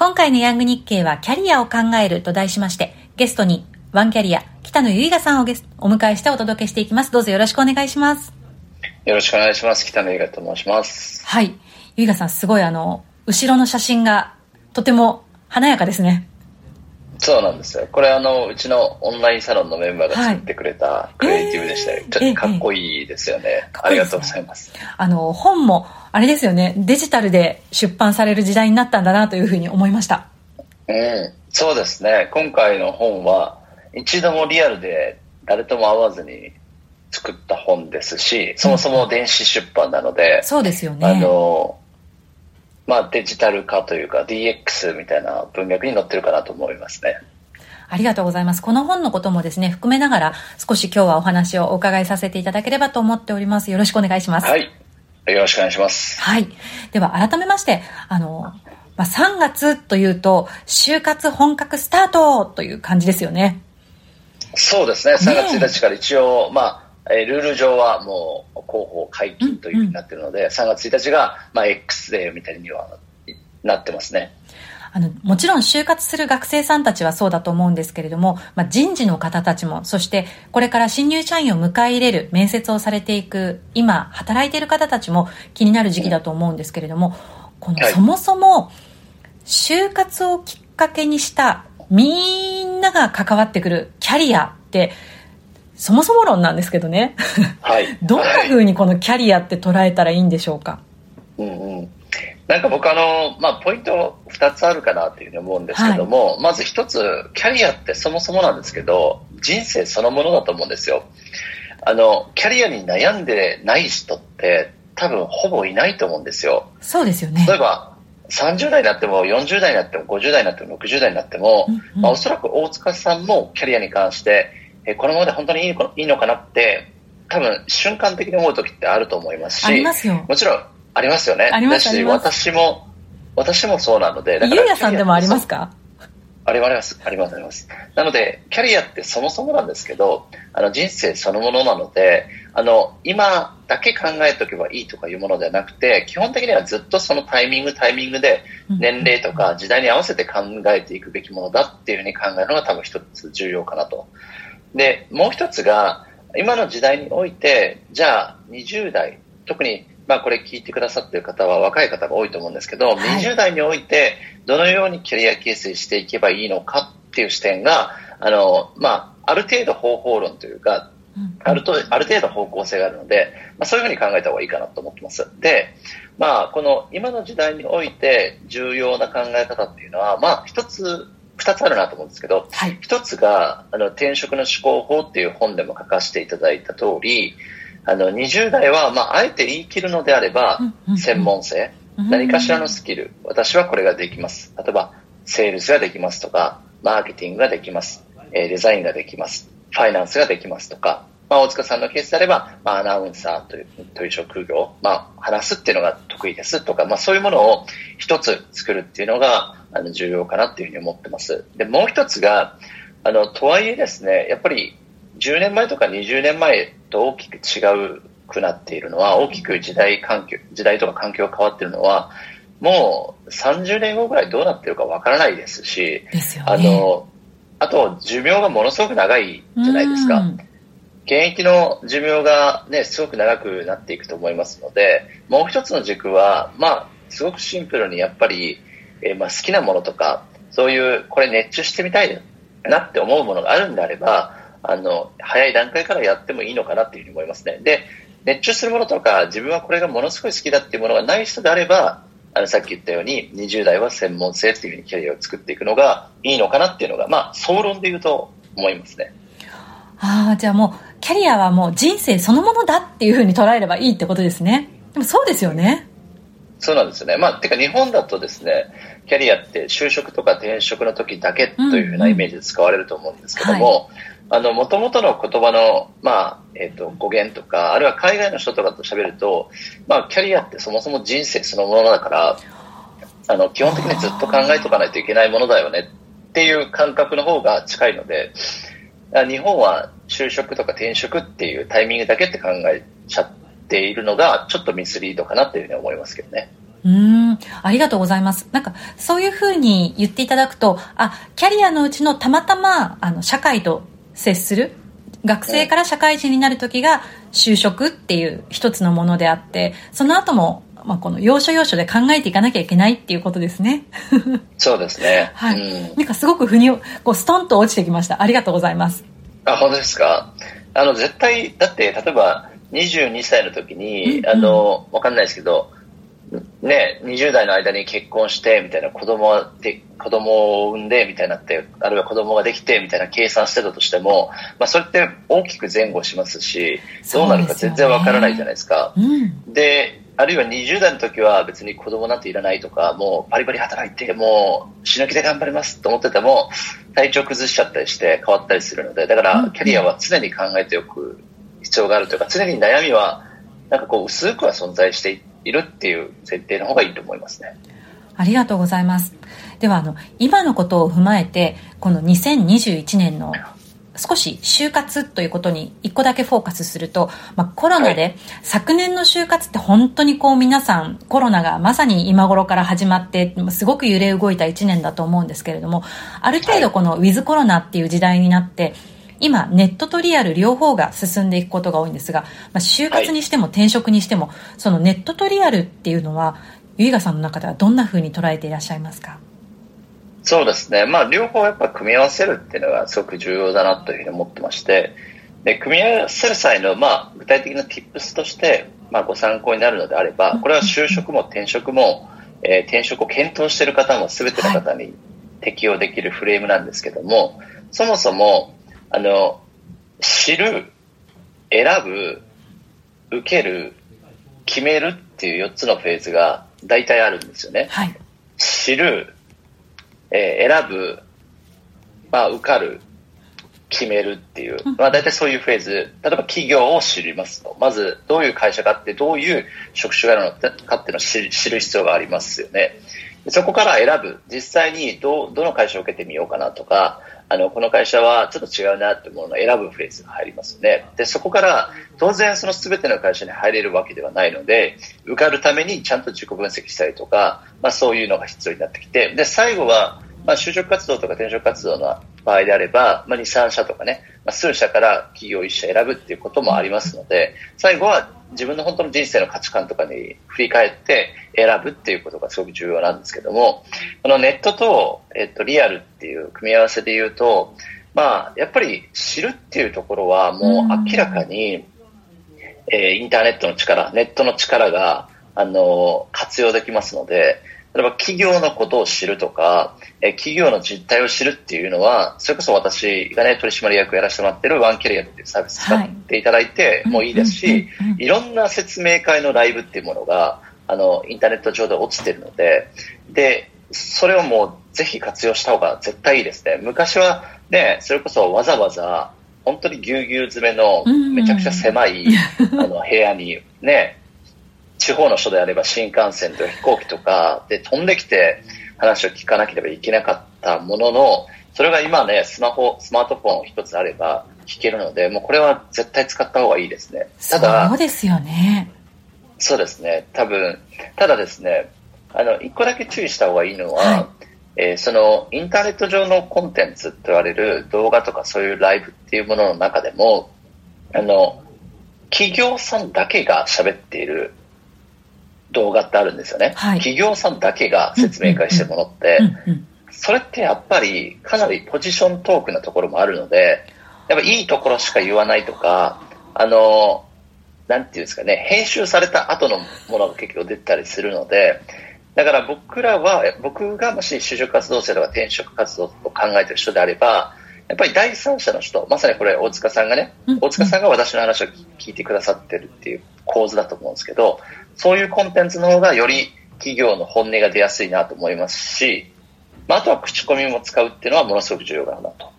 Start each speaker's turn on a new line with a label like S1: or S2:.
S1: 今回のヤング日経はキャリアを考えると題しまして、ゲストにワンキャリア、北野由里さんをゲスお迎えしてお届けしていきます。どうぞよろしくお願いします。
S2: よろしくお願いします。北野由里と申します。
S1: はい。由里さん、すごいあの、後ろの写真がとても華やかですね。
S2: そうなんですよ。これあの、うちのオンラインサロンのメンバーが作ってくれたクリエイティブでしたよ。はい、かっこいいですよね、えー、ありがとうございます。
S1: あの、本も、あれですよね、デジタルで出版される時代になったんだなというふうに思いました。
S2: うん、そうですね。今回の本は、一度もリアルで誰とも会わずに作った本ですし、そもそも電子出版なので、
S1: うん、そうですよね。
S2: あの、まあ、デジタル化というか DX みたいな文脈に載ってるかなと思いますね。
S1: ありがとうございます。この本のこともですね、含めながら少し今日はお話をお伺いさせていただければと思っております。よろしくお願いします。
S2: はい。よろしくお願いします。
S1: はい。では改めまして、あの、まあ、3月というと、就活本格スタートという感じですよね。
S2: そうですね。3月1日から一応、まあ、えー、ルール上はもう広報解禁というふうになっているので、うんうん、3月1日が、まあ、X デーみたいにはなってますね。
S1: あの、もちろん就活する学生さんたちはそうだと思うんですけれども、まあ、人事の方たちも、そしてこれから新入社員を迎え入れる面接をされていく、今働いている方たちも気になる時期だと思うんですけれども、この、そもそも就活をきっかけにしたみんなが関わってくるキャリアって、そもそも論なんですけどね。
S2: はい。
S1: どんな風にこのキャリアって捉えたらいいんでしょうか？
S2: うんうん。なんか僕あの、まあ、ポイント2つあるかなというふうに思うんですけども、はい、まず1つ、キャリアってそもそもなんですけど、人生そのものだと思うんですよ。あの、キャリアに悩んでない人って多分ほぼいないと思うんですよ。
S1: そうですよね。
S2: 例えば、30代になっても40代になっても50代になっても60代になっても、うんうん、まあ、おそらく大塚さんもキャリアに関してえこのままで本当にいいいいのかなって多分瞬間的に思う時ってあると思いますしもちろんありますよね。
S1: ありますし
S2: 私も私もそうなので
S1: ゆうやさんでもありますか？
S2: ありますありますあります。なのでキャリアってそもそもなんですけどあの人生そのものなのであの今だけ考えておけばいいとかいうものではなくて基本的にはずっとそのタイミングタイミングで年齢とか時代に合わせて考えていくべきものだっていうふうに考えるのが多分一つ重要かなとで、もう一つが、今の時代において、じゃあ20代、特にまあこれ聞いてくださっている方は若い方が多いと思うんですけど、はい、20代においてどのようにキャリア形成していけばいいのかっていう視点が、あの、まあ、ある程度方法論というか、あるとある程度方向性があるので、まあ、そういうふうに考えた方がいいかなと思ってます。で、まあ、この今の時代において重要な考え方っていうのは、まあ、一つ2つあるなと思うんですけど、はい、1つがあの転職の思考法っていう本でも書かせていただいた通りあの20代は、まあ、あえて言い切るのであれば、専門性、何かしらのスキル私はこれができます。例えばセールスができますとかマーケティングができます。デザインができます。ファイナンスができますとかまあ、大塚さんのケースであれば、まあ、アナウンサーというという職業、まあ、話すっていうのが得意ですとか、まあ、そういうものを一つ作るっていうのがあの重要かなっていうふうに思ってます。で、もう一つが、あの、とはいえですね、やっぱり10年前とか20年前と大きく違うくなっているのは、大きく時代環境、時代とか環境が変わっているのは、もう30年後ぐらいどうなってるかわからないですし、
S1: すね、
S2: あの、あと寿命がものすごく長いじゃないですか。現役の寿命がね、すごく長くなっていくと思いますので、もう一つの軸は、まあ、すごくシンプルにやっぱり、えー、まあ好きなものとか、そういう、これ熱中してみたいなって思うものがあるんであれば、あの、早い段階からやってもいいのかなっていうふうに思いますね。で、熱中するものとか、自分はこれがものすごい好きだっていうものがない人であれば、あの、さっき言ったように、20代は専門性っていうふうにキャリアを作っていくのがいいのかなっていうのが、まあ、総論で言うと思いますね。
S1: ああ、じゃあもう、キャリアはもう人生そのものだっていうふうに捉えればいいってことですね。でもそうですよね。
S2: そうなんですよね。まあ、てか日本だとですね、キャリアって就職とか転職の時だけというふうなイメージで使われると思うんですけども、うんうん、あの、元々の言葉の、まあ、えっ、ー、と、語源とか、あるいは海外の人とかと喋ると、まあ、キャリアってそもそも人生そのものだから、あの、基本的にずっと考えとかないといけないものだよねっていう感覚の方が近いので、日本は就職とか転職っていうタイミングだけって考えちゃっているのがちょっとミスリードかなっていうふうに思いますけどね。
S1: うんありがとうございますなんかそういうふうに言っていただくとあキャリアのうちのたまたまあの社会と接する学生から社会人になる時が就職っていう一つのものであってその後もまあ、この要所要所で考えていかなきゃいけないっていうことですね。
S2: そうですね。
S1: はい。うん、なんかすごく腑に、こう、ストンと落ちてきました。ありがとうございます。
S2: あ、本当ですか？あの、絶対、だって、例えば、22歳の時に、うんうん、あの、わかんないですけど、ね、20代の間に結婚してみたいな子供で子供を産んでみたいになってあるいは子供ができてみたいな計算してたとしても、まあ、それって大きく前後しますしどうなるか全然わからないじゃないですか。で、うん、あるいは20代の時は別に子供なんていらないとかもうバリバリ働いてもう死ぬ気で頑張りますと思ってても体調崩しちゃったりして変わったりするのでだからキャリアは常に考えておく必要があるというか常に悩みはなんかこう薄くは存在しているっていう設定の方がいいと思いますね。
S1: ありがとうございます。では、あの、今のことを踏まえて、この2021年の少し就活ということに一個だけフォーカスすると、まあ、コロナで、はい、昨年の就活って本当にこう皆さんコロナがまさに今頃から始まってすごく揺れ動いた1年だと思うんですけれどもある程度このウィズコロナっていう時代になって、今ネットとリアル両方が進んでいくことが多いんですが、まあ、就活にしても転職にしても、はい、そのネットとリアルっていうのはゆいがさんの中ではどんなふうに捉えていらっしゃいますか？
S2: そうですね、まあ、両方やっぱ組み合わせるっていうのがすごく重要だなというふうに思ってまして。で組み合わせる際の、まあ、具体的な tips として、まあ、ご参考になるのであればこれは就職も転職も、えー、転職を検討している方も全ての方に適用できるフレームなんですけども、はい、そもそもあの、知る、選ぶ、受ける、決めるっていう4つのフェーズが大体あるんですよね。はい、知る、えー、選ぶ、まあ、受かる、決めるっていう、まあ、大体そういうフェーズ、例えば企業を知りますと、まずどういう会社かって、どういう職種があるのかっていうのを知る必要がありますよね。そこから選ぶ、実際にどどの会社を受けてみようかなとか、あの、この会社はちょっと違うなってものを選ぶフレーズが入りますよね。で、そこから当然その全ての会社に入れるわけではないので、受かるためにちゃんと自己分析したりとか、まあそういうのが必要になってきて、で、最後は、まあ就職活動とか転職活動の場合であれば、まあ2、3社とかね、まあ、数社から企業1社選ぶっていうこともありますので、最後は自分の本当の人生の価値観とかに振り返って選ぶっていうことがすごく重要なんですけども、このネットと、えっと、リアルっていう組み合わせで言うと、まあ、やっぱり知るっていうところはもう明らかに、えー、インターネットの力、ネットの力が、あの、活用できますので、例えば企業のことを知るとか、え企業の実態を知るっていうのは、それこそ私がね、取締役やらせてもらってるワンキャリアっていうサービス使っていただいてもいいですし、いろんな説明会のライブっていうものが、あの、インターネット上で落ちてるので、で、それをもうぜひ活用した方が絶対いいですね。昔はね、それこそわざわざ、本当にぎゅうぎゅう詰めのめちゃくちゃ狭い、あの部屋にね、地方の人であれば新幹線とか飛行機とかで飛んできて話を聞かなければいけなかったものの、それが今ね、スマホ、スマートフォン一つあれば聞けるので、もうこれは絶対使った方がいいですね。
S1: ただ、そうですよね。
S2: そうですね。多分、ただですね、あの、一個だけ注意した方がいいのは、はい、えー、その、インターネット上のコンテンツと言われる動画とかそういうライブっていうものの中でも、あの、企業さんだけが喋っている動画ってあるんですよね。はい、企業さんだけが説明会してるものって、それってやっぱりかなりポジショントークなところもあるので、やっぱいいところしか言わないとか、あの、なんていうんですかね、編集された後のものが結構出たりするので、だから僕らは、僕がもし就職活動生とか転職活動を考えてる人であれば、やっぱり第三者の人、まさにこれ大塚さんがね、大塚さんが私の話を聞いてくださってるっていう構図だと思うんですけど、そういうコンテンツの方がより企業の本音が出やすいなと思いますし、まあ、あとは口コミも使うっていうのはものすごく重要かなと